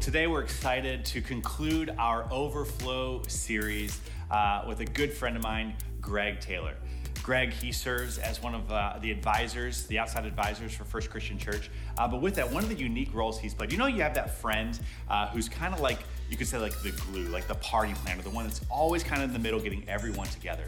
today we're excited to conclude our Overflow series uh, with a good friend of mine, Greg Taylor. Greg, he serves as one of uh, the advisors, the outside advisors for First Christian Church. Uh, but with that, one of the unique roles he's played, you know, you have that friend uh, who's kind of like, you could say, like the glue, like the party planner, the one that's always kind of in the middle getting everyone together.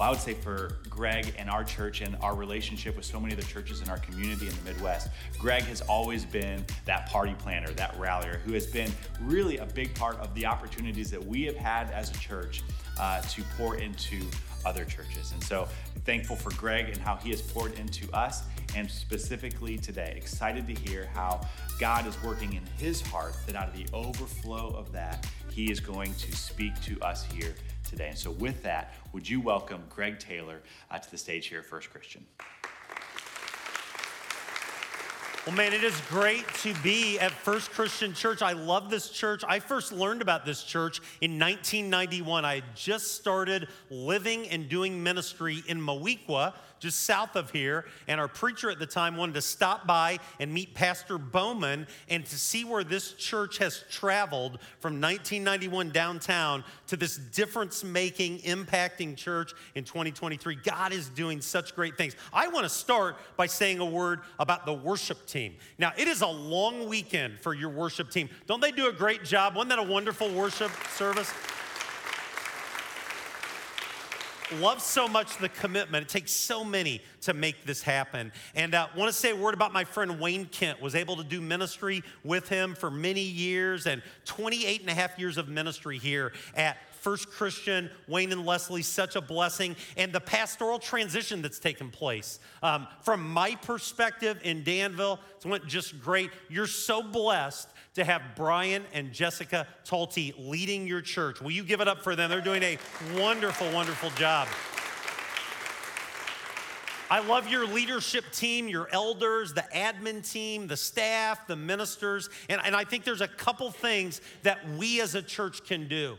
Well, I would say for Greg and our church and our relationship with so many of the churches in our community in the Midwest, Greg has always been that party planner, that rallier, who has been really a big part of the opportunities that we have had as a church uh, to pour into other churches. And so thankful for Greg and how he has poured into us, and specifically today, excited to hear how God is working in his heart that out of the overflow of that, he is going to speak to us here today. And so, with that, would you welcome Greg Taylor uh, to the stage here First Christian? Well, man, it is great to be at First Christian Church. I love this church. I first learned about this church in 1991. I had just started living and doing ministry in Moweaqua, just south of here. And our preacher at the time wanted to stop by and meet Pastor Bowman and to see where this church has traveled from 1991 downtown to this difference making, impacting church in 2023. God is doing such great things. I want to start by saying a word about the worship team. Now, it is a long weekend for your worship team. Don't they do a great job? Wasn't that a wonderful worship service? Love so much the commitment. It takes so many to make this happen. And I uh, want to say a word about my friend Wayne Kent. Was able to do ministry with him for many years and 28 and a half years of ministry here at First Christian, Wayne and Leslie, such a blessing, and the pastoral transition that's taken place. Um, from my perspective in Danville, it went just great. You're so blessed to have Brian and Jessica Talty leading your church. Will you give it up for them? They're doing a wonderful, wonderful job. I love your leadership team, your elders, the admin team, the staff, the ministers, and, and I think there's a couple things that we as a church can do.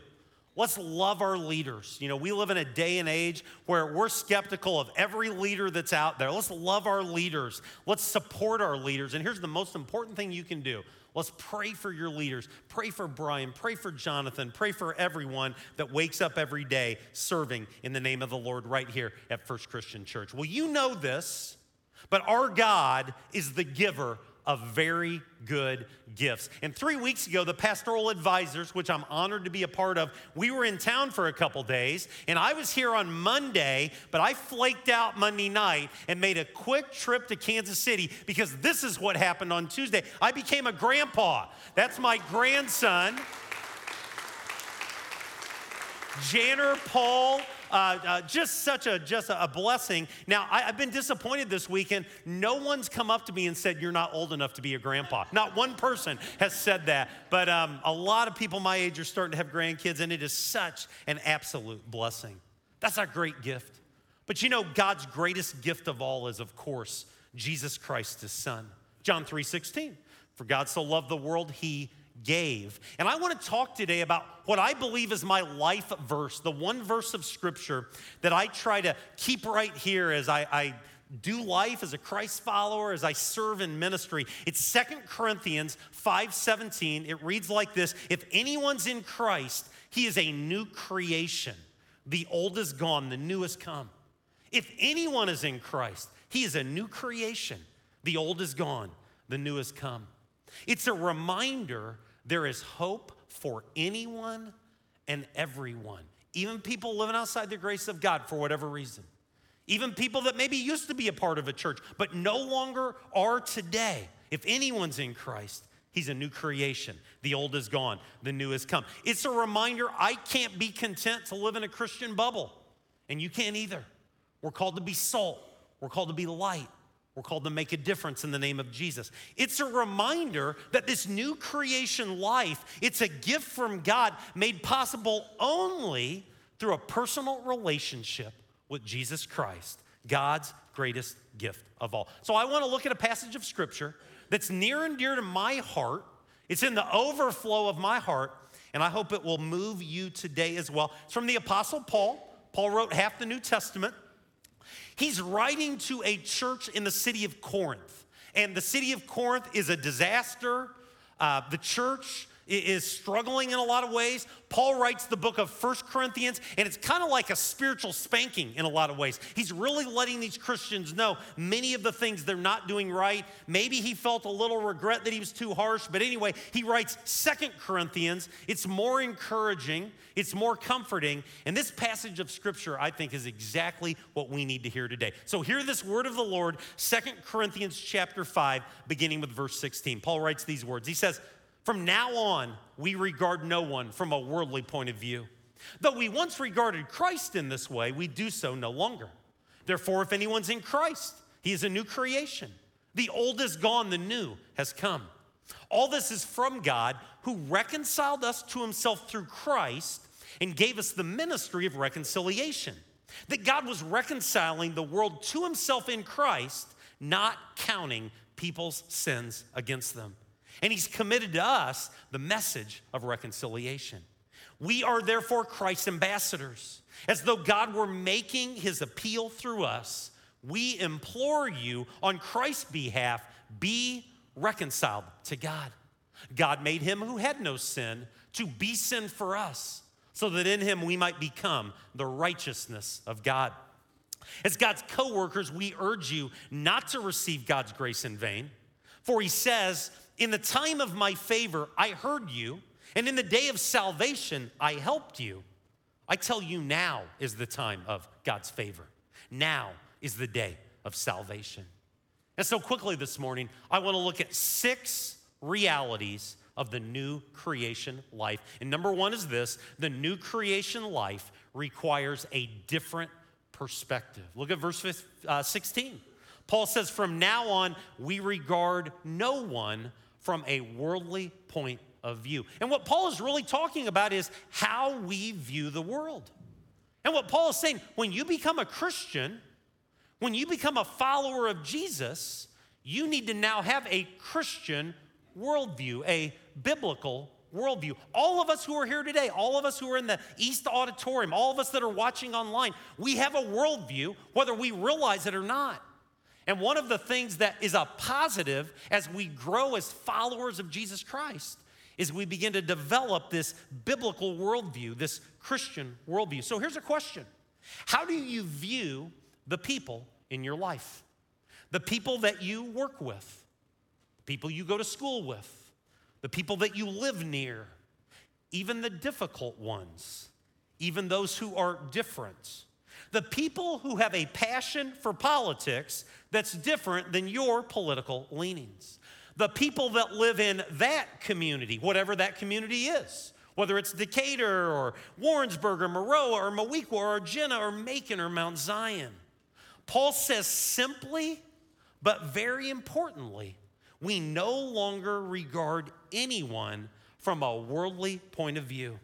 Let's love our leaders. You know, we live in a day and age where we're skeptical of every leader that's out there. Let's love our leaders. Let's support our leaders. And here's the most important thing you can do Let's pray for your leaders. Pray for Brian. Pray for Jonathan. Pray for everyone that wakes up every day serving in the name of the Lord right here at First Christian Church. Well, you know this, but our God is the giver of very good gifts. And three weeks ago, the pastoral advisors, which I'm honored to be a part of, we were in town for a couple days, and I was here on Monday, but I flaked out Monday night and made a quick trip to Kansas City because this is what happened on Tuesday. I became a grandpa. That's my grandson. Janner Paul uh, uh, just such a just a, blessing. Now I, have been disappointed this weekend. No one's come up to me and said you're not old enough to be a grandpa. Not one person has said that. But um, a lot of people my age are starting to have grandkids, and it is such an absolute blessing. That's a great gift. But you know, God's greatest gift of all is, of course, Jesus Christ, His Son. John 3 16. For God so loved the world, He gave. And I want to talk today about what I believe is my life verse, the one verse of scripture that I try to keep right here as I, I do life as a Christ follower, as I serve in ministry. It's Second Corinthians 5:17. It reads like this: If anyone's in Christ, he is a new creation. The old is gone, the new has come. If anyone is in Christ, he is a new creation. The old is gone, the new has come. It's a reminder there is hope for anyone and everyone, even people living outside the grace of God for whatever reason. Even people that maybe used to be a part of a church, but no longer are today. If anyone's in Christ, he's a new creation. The old is gone, the new has come. It's a reminder I can't be content to live in a Christian bubble, and you can't either. We're called to be salt, we're called to be light, we're called to make a difference in the name of Jesus. It's a reminder that this new creation life, it's a gift from God made possible only through a personal relationship with Jesus Christ, God's greatest gift of all. So I want to look at a passage of scripture that's near and dear to my heart. It's in the overflow of my heart, and I hope it will move you today as well. It's from the Apostle Paul. Paul wrote half the New Testament. He's writing to a church in the city of Corinth. And the city of Corinth is a disaster. Uh, the church is struggling in a lot of ways. Paul writes the book of First Corinthians, and it's kind of like a spiritual spanking in a lot of ways. He's really letting these Christians know many of the things they're not doing right. Maybe he felt a little regret that he was too harsh, but anyway, he writes Second Corinthians. It's more encouraging, it's more comforting, and this passage of scripture, I think, is exactly what we need to hear today. So hear this word of the Lord, Second Corinthians chapter 5, beginning with verse 16. Paul writes these words. He says, from now on, we regard no one from a worldly point of view. Though we once regarded Christ in this way, we do so no longer. Therefore, if anyone's in Christ, he is a new creation. The old is gone, the new has come. All this is from God, who reconciled us to himself through Christ and gave us the ministry of reconciliation. That God was reconciling the world to himself in Christ, not counting people's sins against them and he's committed to us the message of reconciliation. We are therefore Christ's ambassadors. As though God were making his appeal through us, we implore you on Christ's behalf be reconciled to God. God made him who had no sin to be sin for us, so that in him we might become the righteousness of God. As God's co workers, we urge you not to receive God's grace in vain. For he says, in the time of my favor, I heard you, and in the day of salvation, I helped you. I tell you, now is the time of God's favor. Now is the day of salvation. And so, quickly this morning, I want to look at six realities of the new creation life. And number one is this the new creation life requires a different perspective. Look at verse uh, 16. Paul says, From now on, we regard no one from a worldly point of view. And what Paul is really talking about is how we view the world. And what Paul is saying, when you become a Christian, when you become a follower of Jesus, you need to now have a Christian worldview, a biblical worldview. All of us who are here today, all of us who are in the East Auditorium, all of us that are watching online, we have a worldview, whether we realize it or not. And one of the things that is a positive as we grow as followers of Jesus Christ is we begin to develop this biblical worldview, this Christian worldview. So here's a question How do you view the people in your life? The people that you work with, the people you go to school with, the people that you live near, even the difficult ones, even those who are different. The people who have a passion for politics that's different than your political leanings. The people that live in that community, whatever that community is, whether it's Decatur or Warrensburg or Maroa or Moweaqua or Jenna or Macon or Mount Zion. Paul says simply, but very importantly, we no longer regard anyone from a worldly point of view.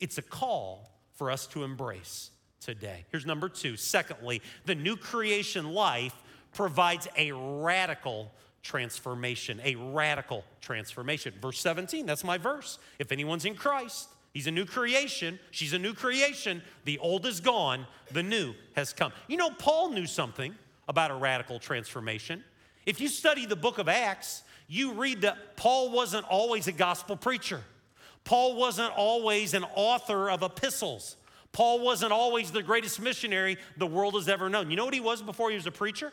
It's a call for us to embrace today. Here's number two. Secondly, the new creation life provides a radical transformation, a radical transformation. Verse 17, that's my verse. If anyone's in Christ, he's a new creation, she's a new creation. The old is gone, the new has come. You know, Paul knew something about a radical transformation. If you study the book of Acts, you read that Paul wasn't always a gospel preacher. Paul wasn't always an author of epistles. Paul wasn't always the greatest missionary the world has ever known. You know what he was before he was a preacher?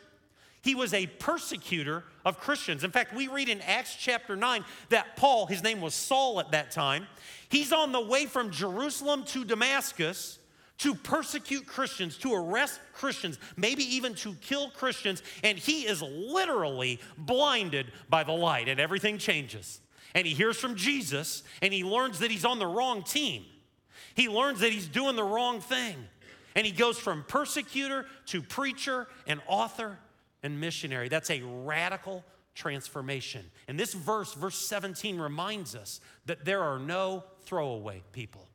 He was a persecutor of Christians. In fact, we read in Acts chapter 9 that Paul, his name was Saul at that time, he's on the way from Jerusalem to Damascus to persecute Christians, to arrest Christians, maybe even to kill Christians, and he is literally blinded by the light, and everything changes. And he hears from Jesus, and he learns that he's on the wrong team. He learns that he's doing the wrong thing. And he goes from persecutor to preacher and author and missionary. That's a radical transformation. And this verse, verse 17, reminds us that there are no throwaway people.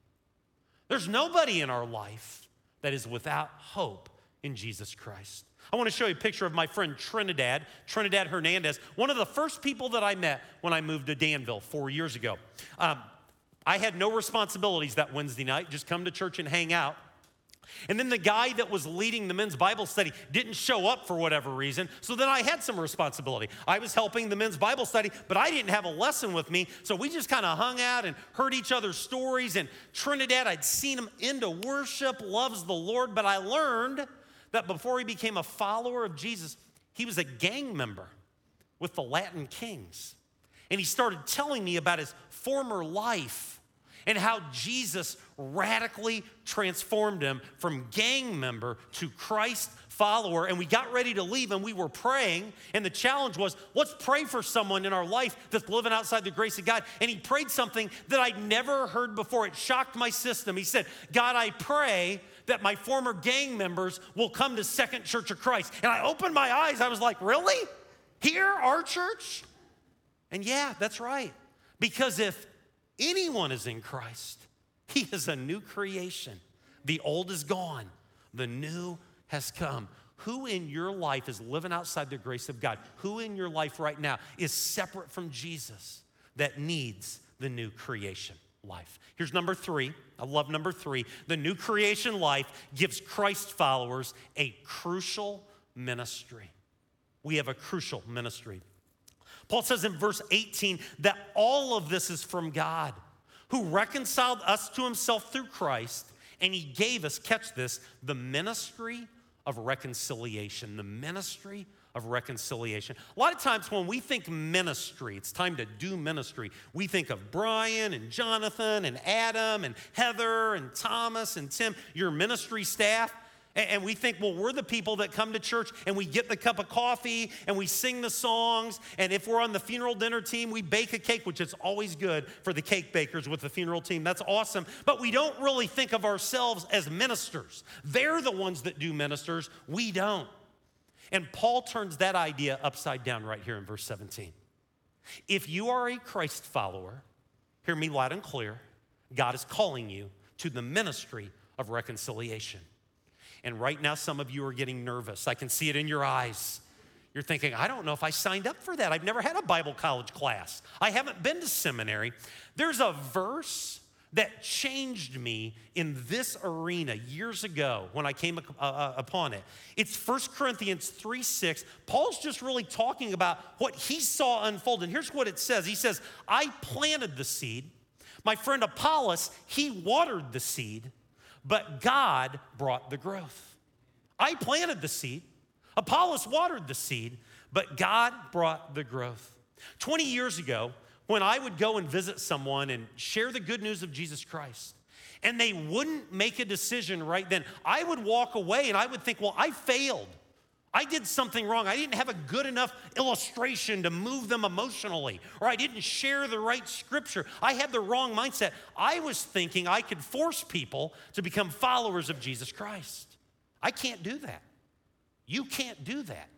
There's nobody in our life that is without hope in Jesus Christ. I want to show you a picture of my friend Trinidad, Trinidad Hernandez, one of the first people that I met when I moved to Danville four years ago. Um, I had no responsibilities that Wednesday night, just come to church and hang out. And then the guy that was leading the men's Bible study didn't show up for whatever reason. So then I had some responsibility. I was helping the men's Bible study, but I didn't have a lesson with me. So we just kind of hung out and heard each other's stories. And Trinidad, I'd seen him into worship, loves the Lord, but I learned that before he became a follower of Jesus, he was a gang member with the Latin Kings. And he started telling me about his former life and how Jesus radically transformed him from gang member to Christ follower. And we got ready to leave and we were praying. And the challenge was let's pray for someone in our life that's living outside the grace of God. And he prayed something that I'd never heard before. It shocked my system. He said, God, I pray that my former gang members will come to Second Church of Christ. And I opened my eyes. I was like, really? Here, our church? And yeah, that's right. Because if anyone is in Christ, he is a new creation. The old is gone, the new has come. Who in your life is living outside the grace of God? Who in your life right now is separate from Jesus that needs the new creation life? Here's number three. I love number three. The new creation life gives Christ followers a crucial ministry. We have a crucial ministry. Paul says in verse 18 that all of this is from God, who reconciled us to himself through Christ, and he gave us, catch this, the ministry of reconciliation. The ministry of reconciliation. A lot of times when we think ministry, it's time to do ministry, we think of Brian and Jonathan and Adam and Heather and Thomas and Tim, your ministry staff. And we think, well, we're the people that come to church and we get the cup of coffee and we sing the songs. And if we're on the funeral dinner team, we bake a cake, which is always good for the cake bakers with the funeral team. That's awesome. But we don't really think of ourselves as ministers. They're the ones that do ministers, we don't. And Paul turns that idea upside down right here in verse 17. If you are a Christ follower, hear me loud and clear, God is calling you to the ministry of reconciliation. And right now, some of you are getting nervous. I can see it in your eyes. You're thinking, I don't know if I signed up for that. I've never had a Bible college class, I haven't been to seminary. There's a verse that changed me in this arena years ago when I came uh, uh upon it. It's 1 Corinthians 3 6. Paul's just really talking about what he saw unfold. And here's what it says He says, I planted the seed. My friend Apollos, he watered the seed, but God brought the growth. I planted the seed, Apollos watered the seed, but God brought the growth. 20 years ago, when I would go and visit someone and share the good news of Jesus Christ, and they wouldn't make a decision right then, I would walk away and I would think, well, I failed. I did something wrong. I didn't have a good enough illustration to move them emotionally, or I didn't share the right scripture. I had the wrong mindset. I was thinking I could force people to become followers of Jesus Christ. I can't do that. You can't do that.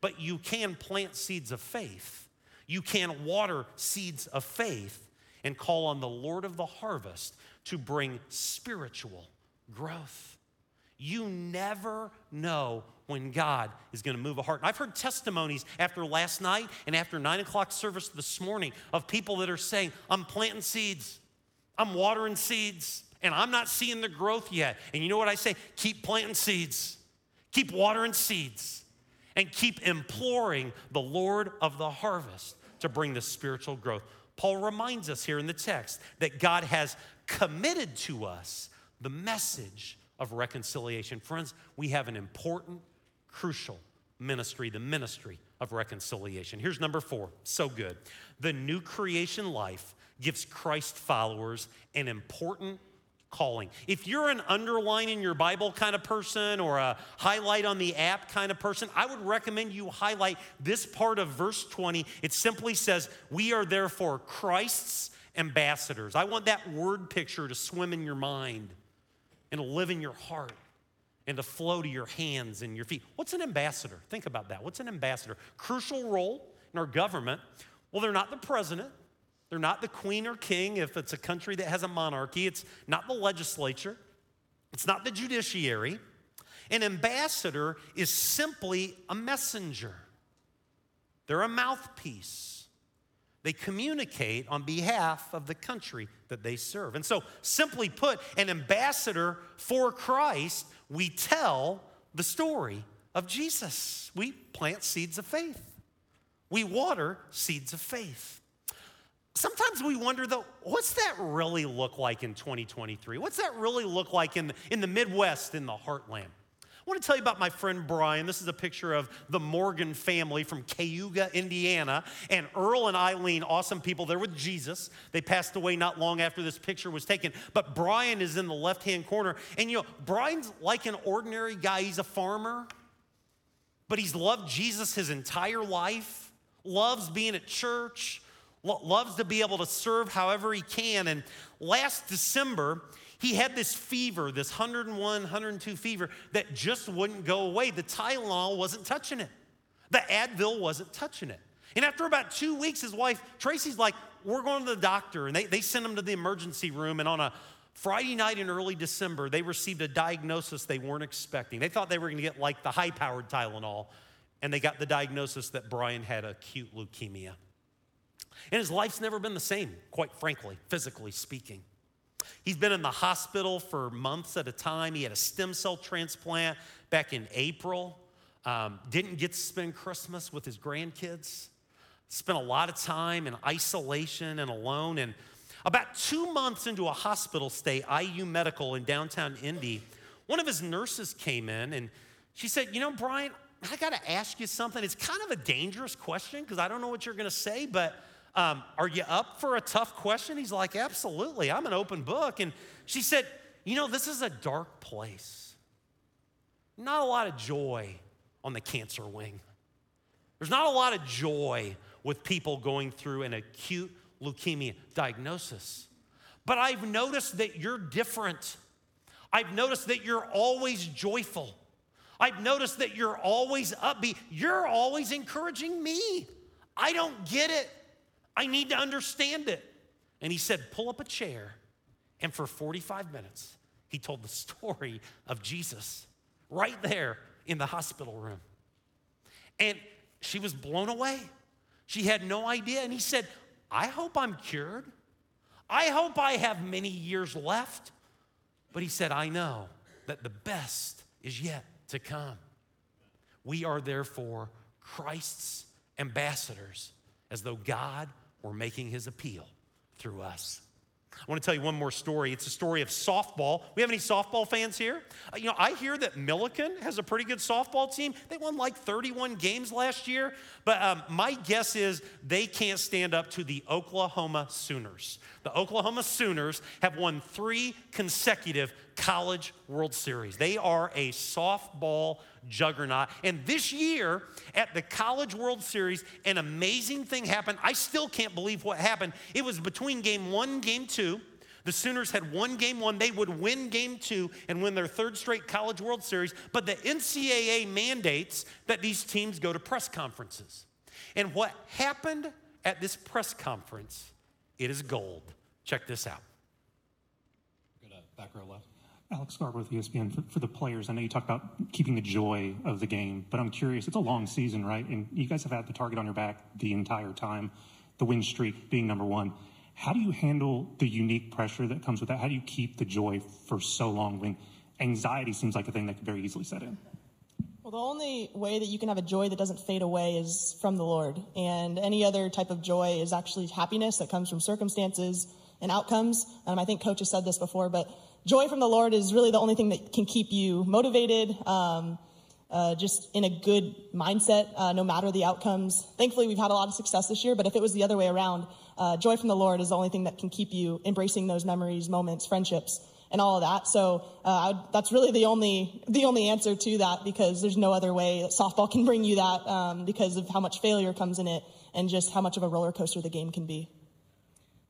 But you can plant seeds of faith. You can water seeds of faith and call on the Lord of the harvest to bring spiritual growth. You never know when God is going to move a heart. I've heard testimonies after last night and after nine o'clock service this morning of people that are saying, I'm planting seeds, I'm watering seeds, and I'm not seeing the growth yet. And you know what I say? Keep planting seeds, keep watering seeds, and keep imploring the Lord of the harvest to bring the spiritual growth. Paul reminds us here in the text that God has committed to us the message of reconciliation. Friends, we have an important crucial ministry, the ministry of reconciliation. Here's number four, so good. The new creation life gives Christ followers an important calling. If you're an underline in your Bible kind of person or a highlight on the app kind of person, I would recommend you highlight this part of verse 20. It simply says, We are therefore Christ's ambassadors. I want that word picture to swim in your mind and to live in your heart and to flow to your hands and your feet. What's an ambassador? Think about that. What's an ambassador? Crucial role in our government. Well, they're not the president. They're not the queen or king if it's a country that has a monarchy. It's not the legislature. It's not the judiciary. An ambassador is simply a messenger. They're a mouthpiece. They communicate on behalf of the country that they serve. And so, simply put, an ambassador for Christ, we tell the story of Jesus. We plant seeds of faith, we water seeds of faith. Sometimes we wonder though, what's that really look like in 2023? What's that really look like in the, in the Midwest, in the heartland? I want to tell you about my friend Brian. This is a picture of the Morgan family from Cayuga, Indiana. And Earl and Eileen, awesome people, they're with Jesus. They passed away not long after this picture was taken. But Brian is in the left hand corner. And you know, Brian's like an ordinary guy. He's a farmer, but he's loved Jesus his entire life, loves being at church, loves to be able to serve however he can. And last December, he had this fever, this 101, 102 fever that just wouldn't go away. The Tylenol wasn't touching it, the Advil wasn't touching it. And after about two weeks, his wife, Tracy's like, We're going to the doctor. And they, they sent him to the emergency room. And on a Friday night in early December, they received a diagnosis they weren't expecting. They thought they were going to get like the high powered Tylenol. And they got the diagnosis that Brian had acute leukemia. And his life's never been the same, quite frankly, physically speaking. He's been in the hospital for months at a time. He had a stem cell transplant back in April. Um, didn't get to spend Christmas with his grandkids. Spent a lot of time in isolation and alone. And about two months into a hospital stay, IU Medical in downtown Indy, one of his nurses came in and she said, You know, Brian, I got to ask you something. It's kind of a dangerous question because I don't know what you're going to say, but um, Are you up for a tough question? He's like, Absolutely. I'm an open book. And she said, You know, this is a dark place. Not a lot of joy on the cancer wing. There's not a lot of joy with people going through an acute leukemia diagnosis. But I've noticed that you're different. I've noticed that you're always joyful. I've noticed that you're always upbeat. You're always encouraging me. I don't get it. I need to understand it. And he said, Pull up a chair. And for 45 minutes, he told the story of Jesus right there in the hospital room. And she was blown away. She had no idea. And he said, I hope I'm cured. I hope I have many years left. But he said, I know that the best is yet to come. We are therefore Christ's ambassadors, as though God or making his appeal through us. I want to tell you one more story. It's a story of softball. We have any softball fans here? Uh, you know, I hear that Millikin has a pretty good softball team. They won like 31 games last year, but um, my guess is they can't stand up to the Oklahoma Sooners. The Oklahoma Sooners have won three consecutive College World Series. They are a softball juggernaut. And this year at the College World Series, an amazing thing happened. I still can't believe what happened. It was between game one, game two. The Sooners had won game one. They would win game two and win their third straight College World Series. But the NCAA mandates that these teams go to press conferences. And what happened at this press conference, it is gold. Check this out. Back row left. Alex Scarborough with ESPN. For, for, the players, I know you talked about keeping the joy of the game, but I'm curious, it's a long season, right? And you guys have had the target on your back the entire time, the win streak being number one. How do you handle the unique pressure that comes with that? How do you keep the joy for so long when anxiety seems like a thing that could very easily set in? Well, the only way that you can have a joy that doesn't fade away is from the Lord. And any other type of joy is actually happiness that comes from circumstances and outcomes. Um, I think Coach has said this before, but joy from the Lord is really the only thing that can keep you motivated, um, uh, just in a good mindset, uh, no matter the outcomes. Thankfully, we've had a lot of success this year, but if it was the other way around, uh, joy from the Lord is the only thing that can keep you embracing those memories, moments, friendships, and all of that. So uh, would, that's really the only the only answer to that because there's no other way that softball can bring you that um, because of how much failure comes in it and just how much of a roller coaster the game can be.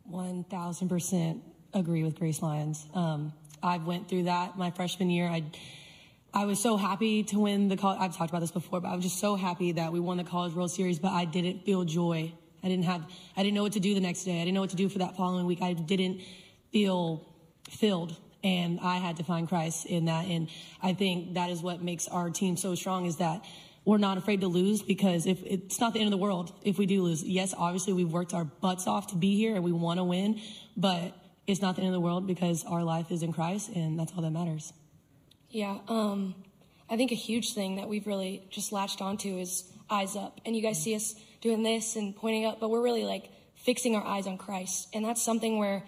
One thousand percent agree with Grace Lyons. Um, I went through that my freshman year. I I was so happy to win the college. I've talked about this before, but I was just so happy that we won the College World Series. But I didn't feel joy. I didn't have. I didn't know what to do the next day. I didn't know what to do for that following week. I didn't feel filled, and I had to find Christ in that. And I think that is what makes our team so strong. Is that we're not afraid to lose because if it's not the end of the world if we do lose. Yes, obviously we've worked our butts off to be here and we want to win, but it's not the end of the world because our life is in Christ and that's all that matters. Yeah, um, I think a huge thing that we've really just latched onto is eyes up. And you guys see us doing this and pointing up, but we're really like fixing our eyes on Christ. And that's something where,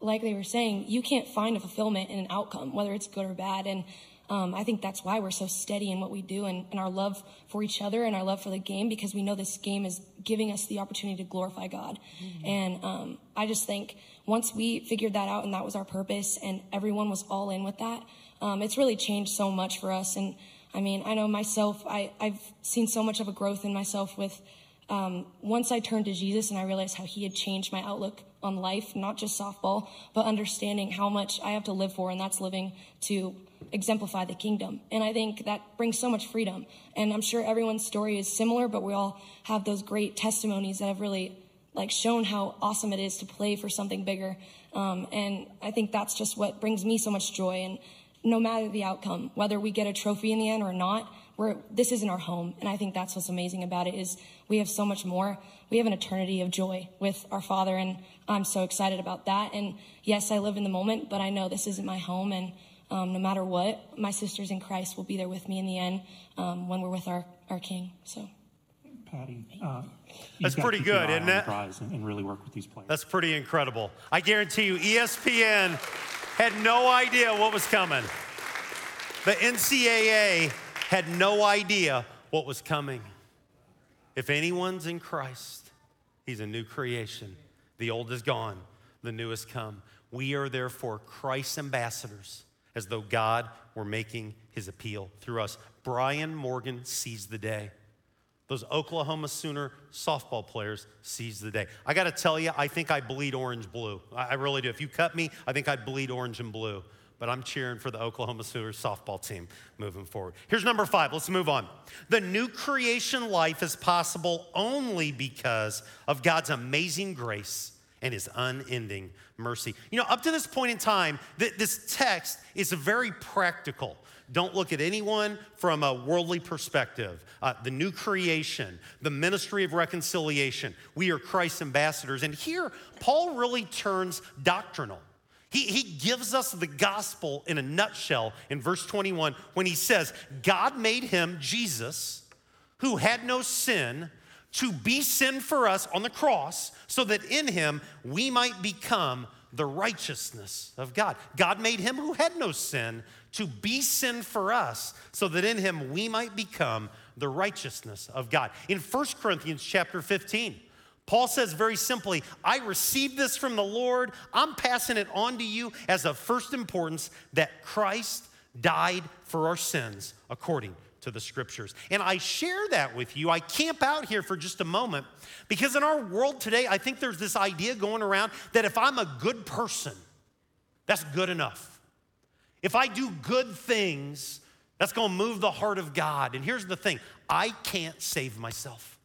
like they were saying, you can't find a fulfillment in an outcome, whether it's good or bad. And um, I think that's why we're so steady in what we do and, and, our love for each other and our love for the game because we know this game is giving us the opportunity to glorify God. Mm-hmm. And um, I just think once we figured that out and that was our purpose and everyone was all in with that, um, it's really changed so much for us. And I mean, I know myself, I, I've seen so much of a growth in myself with um, once I turned to Jesus and I realized how he had changed my outlook on life, not just softball, but understanding how much I have to live for, and that's living to exemplify the kingdom. And I think that brings so much freedom. And I'm sure everyone's story is similar, but we all have those great testimonies that have really like shown how awesome it is to play for something bigger. Um, and I think that's just what brings me so much joy. And no matter the outcome, whether we get a trophy in the end or not, we're, this isn't our home. And I think that's what's amazing about it is we have so much more. We have an eternity of joy with our Father, and I'm so excited about that. And yes, I live in the moment, but I know this isn't my home, and um, no matter what, my sisters in Christ will be there with me in the end um, when we're with our, our King. So, Patty, uh, that's pretty good, isn't it? And, and really work with these players. That's pretty incredible. I guarantee you, ESPN had no idea what was coming. The NCAA had no idea what was coming. If anyone's in Christ, he's a new creation. The old is gone, the new has come. We are therefore Christ's ambassadors, as though God were making his appeal through us. Brian Morgan sees the day. Those Oklahoma Sooner softball players seize the day. I got to tell you, I think I bleed orange blue. I really do. If you cut me, I think I'd bleed orange and blue but I'm cheering for the Oklahoma Sooners softball team moving forward. Here's number five. Let's move on. The new creation life is possible only because of God's amazing grace and his unending mercy. You know, up to this point in time, th- this text is very practical. Don't look at anyone from a worldly perspective. Uh, the new creation, the ministry of reconciliation. We are Christ's ambassadors. And here, Paul really turns doctrinal. He, he gives us the gospel in a nutshell in verse 21 when he says, God made him, Jesus, who had no sin, to be sin for us on the cross, so that in him we might become the righteousness of God. God made him who had no sin to be sin for us, so that in him we might become the righteousness of God. In 1 Corinthians chapter 15, Paul says very simply, I received this from the Lord. I'm passing it on to you as of first importance that Christ died for our sins according to the scriptures. And I share that with you. I camp out here for just a moment because in our world today, I think there's this idea going around that if I'm a good person, that's good enough. If I do good things, that's to move the heart of God. And here's the thing I can't save myself.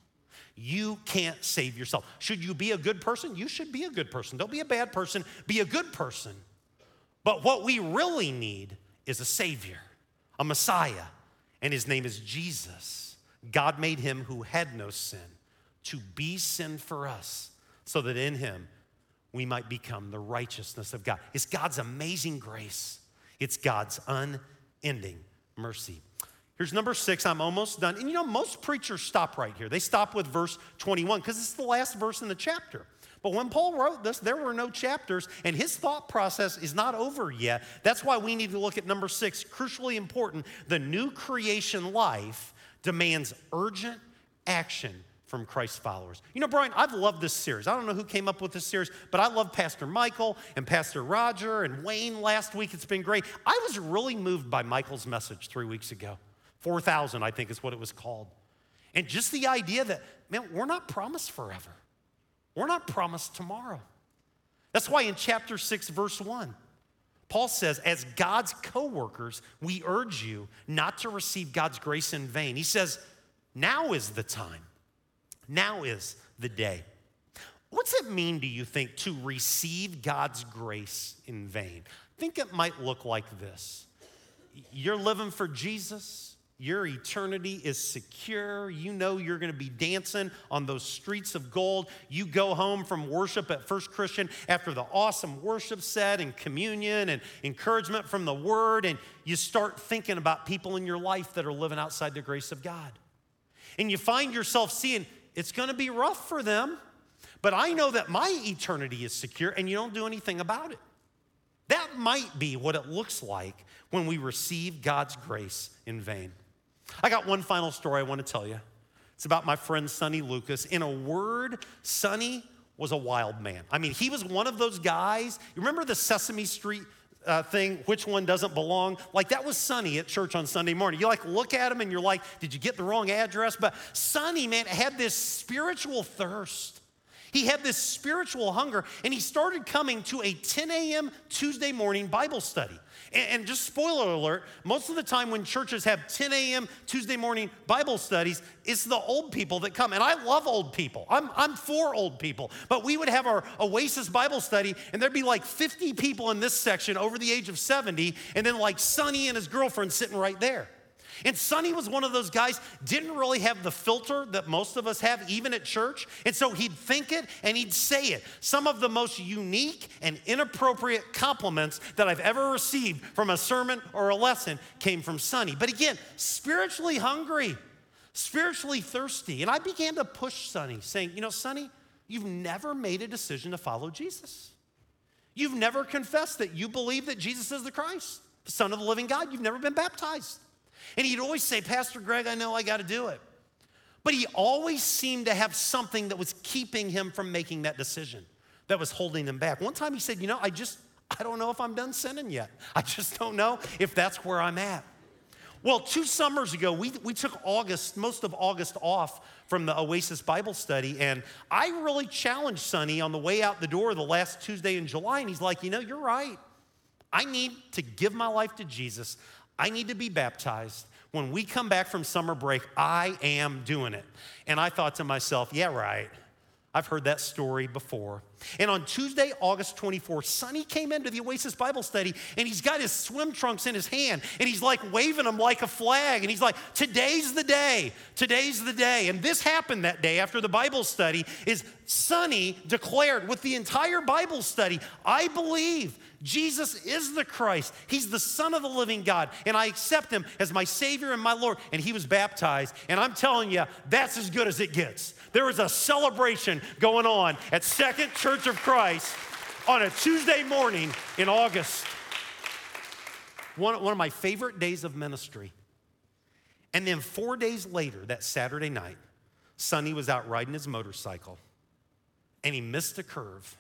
You can't save yourself. Should you be a good person? You should be a good person. Don't be a bad person, be a good person. But what we really need is a Savior, a Messiah, and his name is Jesus. God made him who had no sin to be sin for us, so that in him we might become the righteousness of God. It's God's amazing grace, it's God's unending mercy. Here's number six. I'm almost done. And you know, most preachers stop right here. They stop with verse 21 because it's the last verse in the chapter. But when Paul wrote this, there were no chapters, and his thought process is not over yet. That's why we need to look at number six, crucially important. The new creation life demands urgent action from Christ's followers. You know, Brian, I've loved this series. I don't know who came up with this series, but I love Pastor Michael and Pastor Roger and Wayne last week. It's been great. I was really moved by Michael's message three weeks ago. 4,000, I think is what it was called. And just the idea that, man, we're not promised forever. We're not promised tomorrow. That's why in chapter 6, verse 1, Paul says, as God's co workers, we urge you not to receive God's grace in vain. He says, now is the time, now is the day. What's it mean, do you think, to receive God's grace in vain? I think it might look like this You're living for Jesus, Your eternity is secure. You know you're going to be dancing on those streets of gold. You go home from worship at First Christian after the awesome worship set and communion and encouragement from the word, and you start thinking about people in your life that are living outside the grace of God. And you find yourself seeing it's going to be rough for them, but I know that my eternity is secure, and you don't do anything about it. That might be what it looks like when we receive God's grace in vain. I got one final story I want to tell you. It's about my friend Sonny Lucas. In a word, Sonny was a wild man. I mean, he was one of those guys. You remember the Sesame Street uh, thing, which one doesn't belong? Like that was Sonny at church on Sunday morning. You like look at him and you're like, did you get the wrong address? But Sonny, man, had this spiritual thirst. He had this spiritual hunger, and he started coming to a 10 a.m. Tuesday morning Bible study. And, just spoiler alert, most of the time when churches have 10 a.m. Tuesday morning Bible studies, it's the old people that come. And I love old people. I'm, I'm for old people. But we would have our Oasis Bible study, and there'd be like 50 people in this section over the age of 70, and then like Sonny and his girlfriend sitting right there. And Sonny was one of those guys, didn't really have the filter that most of us have, even at church. And so he'd think it and he'd say it. Some of the most unique and inappropriate compliments that I've ever received from a sermon or a lesson came from Sonny. But again, spiritually hungry, spiritually thirsty. And I began to push Sonny, saying, You know, Sonny, you've never made a decision to follow Jesus. You've never confessed that you believe that Jesus is the Christ, the Son of the living God. You've never been baptized. And he'd always say, Pastor Greg, I know I got to do it. But he always seemed to have something that was keeping him from making that decision, that was holding him back. One time he said, You know, I just, I don't know if I'm done sinning yet. I just don't know if that's where I'm at. Well, two summers ago, we, we took August, most of August off from the Oasis Bible study, and I really challenged Sonny on the way out the door the last Tuesday in July, and he's like, You know, you're right. I need to give my life to Jesus. I need to be baptized. When we come back from summer break, I am doing it. And I thought to myself, yeah, right. I've heard that story before. And on Tuesday, August 24th, Sonny came into the Oasis Bible study and he's got his swim trunks in his hand and he's like waving them like a flag. And he's like, Today's the day. Today's the day. And this happened that day after the Bible study is Sonny declared with the entire Bible study, I believe Jesus is the Christ. He's the Son of the living God. And I accept him as my Savior and my Lord. And he was baptized. And I'm telling you, that's as good as it gets. There was a celebration going on at Second Church of Christ on a Tuesday morning in August. One, one of my favorite days of ministry. And then four days later, that Saturday night, Sonny was out riding his motorcycle and he missed a curve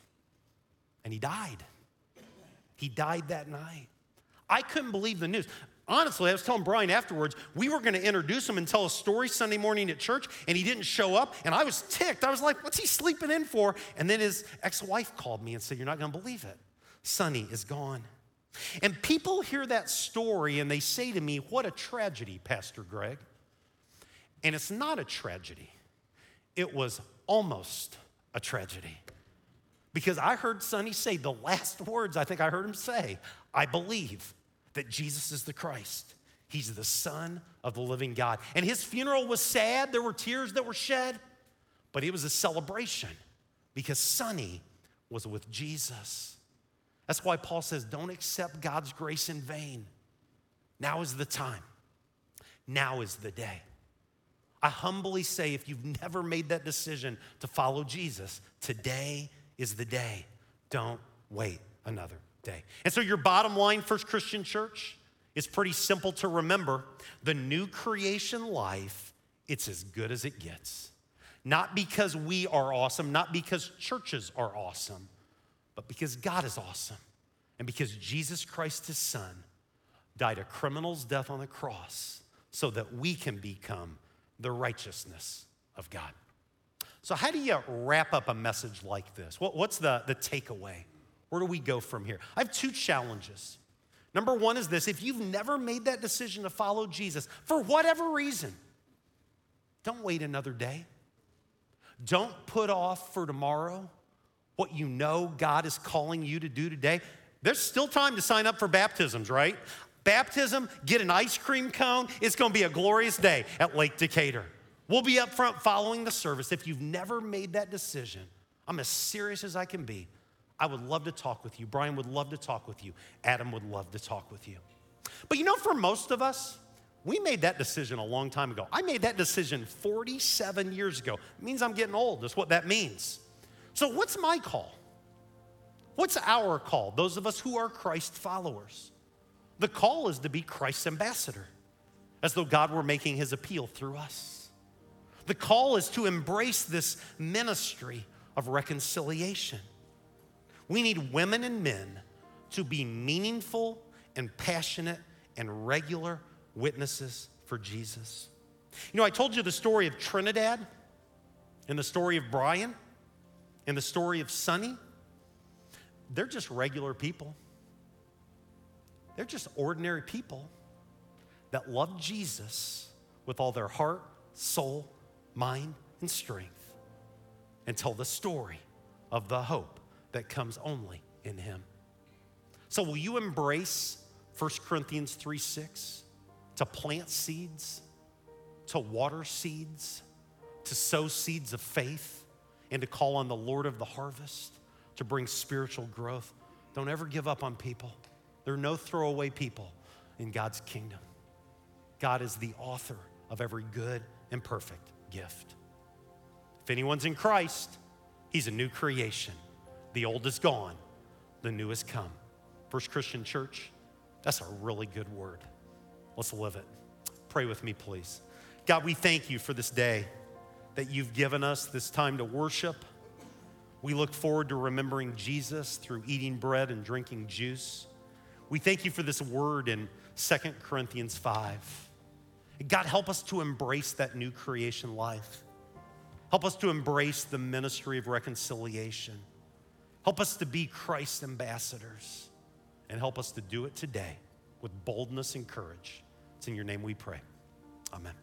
and he died. He died that night. I couldn't believe the news. Honestly, I was telling Brian afterwards, we were going to introduce him and tell a story Sunday morning at church, and he didn't show up. And I was ticked. I was like, what's he sleeping in for? And then his ex wife called me and said, You're not going to believe it. Sonny is gone. And people hear that story and they say to me, What a tragedy, Pastor Greg. And it's not a tragedy, it was almost a tragedy. Because I heard Sonny say the last words I think I heard him say I believe that Jesus is the Christ. He's the Son of the living God. And his funeral was sad, there were tears that were shed, but it was a celebration because Sonny was with Jesus. That's why Paul says, don't accept God's grace in vain. Now is the time. Now is the day. I humbly say, if you've never made that decision to follow Jesus, today is the day. Don't wait another day. And so, your bottom line, First Christian Church, is pretty simple to remember. The new creation life, it's as good as it gets. Not because we are awesome, not because churches are awesome, but because God is awesome. And because Jesus Christ, his son, died a criminal's death on the cross so that we can become the righteousness of God. So, how do you wrap up a message like this? What, what's the, the takeaway? Where do we go from here? I have two challenges. Number one is this if you've never made that decision to follow Jesus for whatever reason, don't wait another day. Don't put off for tomorrow what you know God is calling you to do today. There's still time to sign up for baptisms, right? Baptism, get an ice cream cone. It's going to be a glorious day at Lake Decatur. We'll be up front following the service. If you've never made that decision, I'm as serious as I can be. I would love to talk with you. Brian would love to talk with you. Adam would love to talk with you. But you know, for most of us, we made that decision a long time ago. I made that decision 47 years ago. It means I'm getting old. That's what that means. So, what's my call? What's our call, those of us who are Christ followers? The call is to be Christ's ambassador, as though God were making his appeal through us. The call is to embrace this ministry of reconciliation. We need women and men to be meaningful and passionate and regular witnesses for Jesus. You know, I told you the story of Trinidad and the story of Brian and the story of Sonny. They're just regular people. They're just ordinary people that love Jesus with all their heart, soul, mind, and strength and tell the story of the hope that comes only in Him. So, will you embrace 1 Corinthians 3 6 to plant seeds, to water seeds, to sow seeds of faith, and to call on the Lord of the harvest to bring spiritual growth? Don't ever give up on people. There are no throwaway people in God's kingdom. God is the author of every good and perfect gift. If anyone's in Christ, he's a new creation. The old is gone, the new has come. First Christian Church, that's a really good word. Let's live it. Pray with me, please. God, we thank you for this day that you've given us, this time to worship. We look forward to remembering Jesus through eating bread and drinking juice. We thank you for this word in Second Corinthians 5. God, help us to embrace that new creation life. Help us to embrace the ministry of reconciliation. Help us to be Christ's ambassadors. And help us to do it today with boldness and courage. It's in your name we pray. Amen.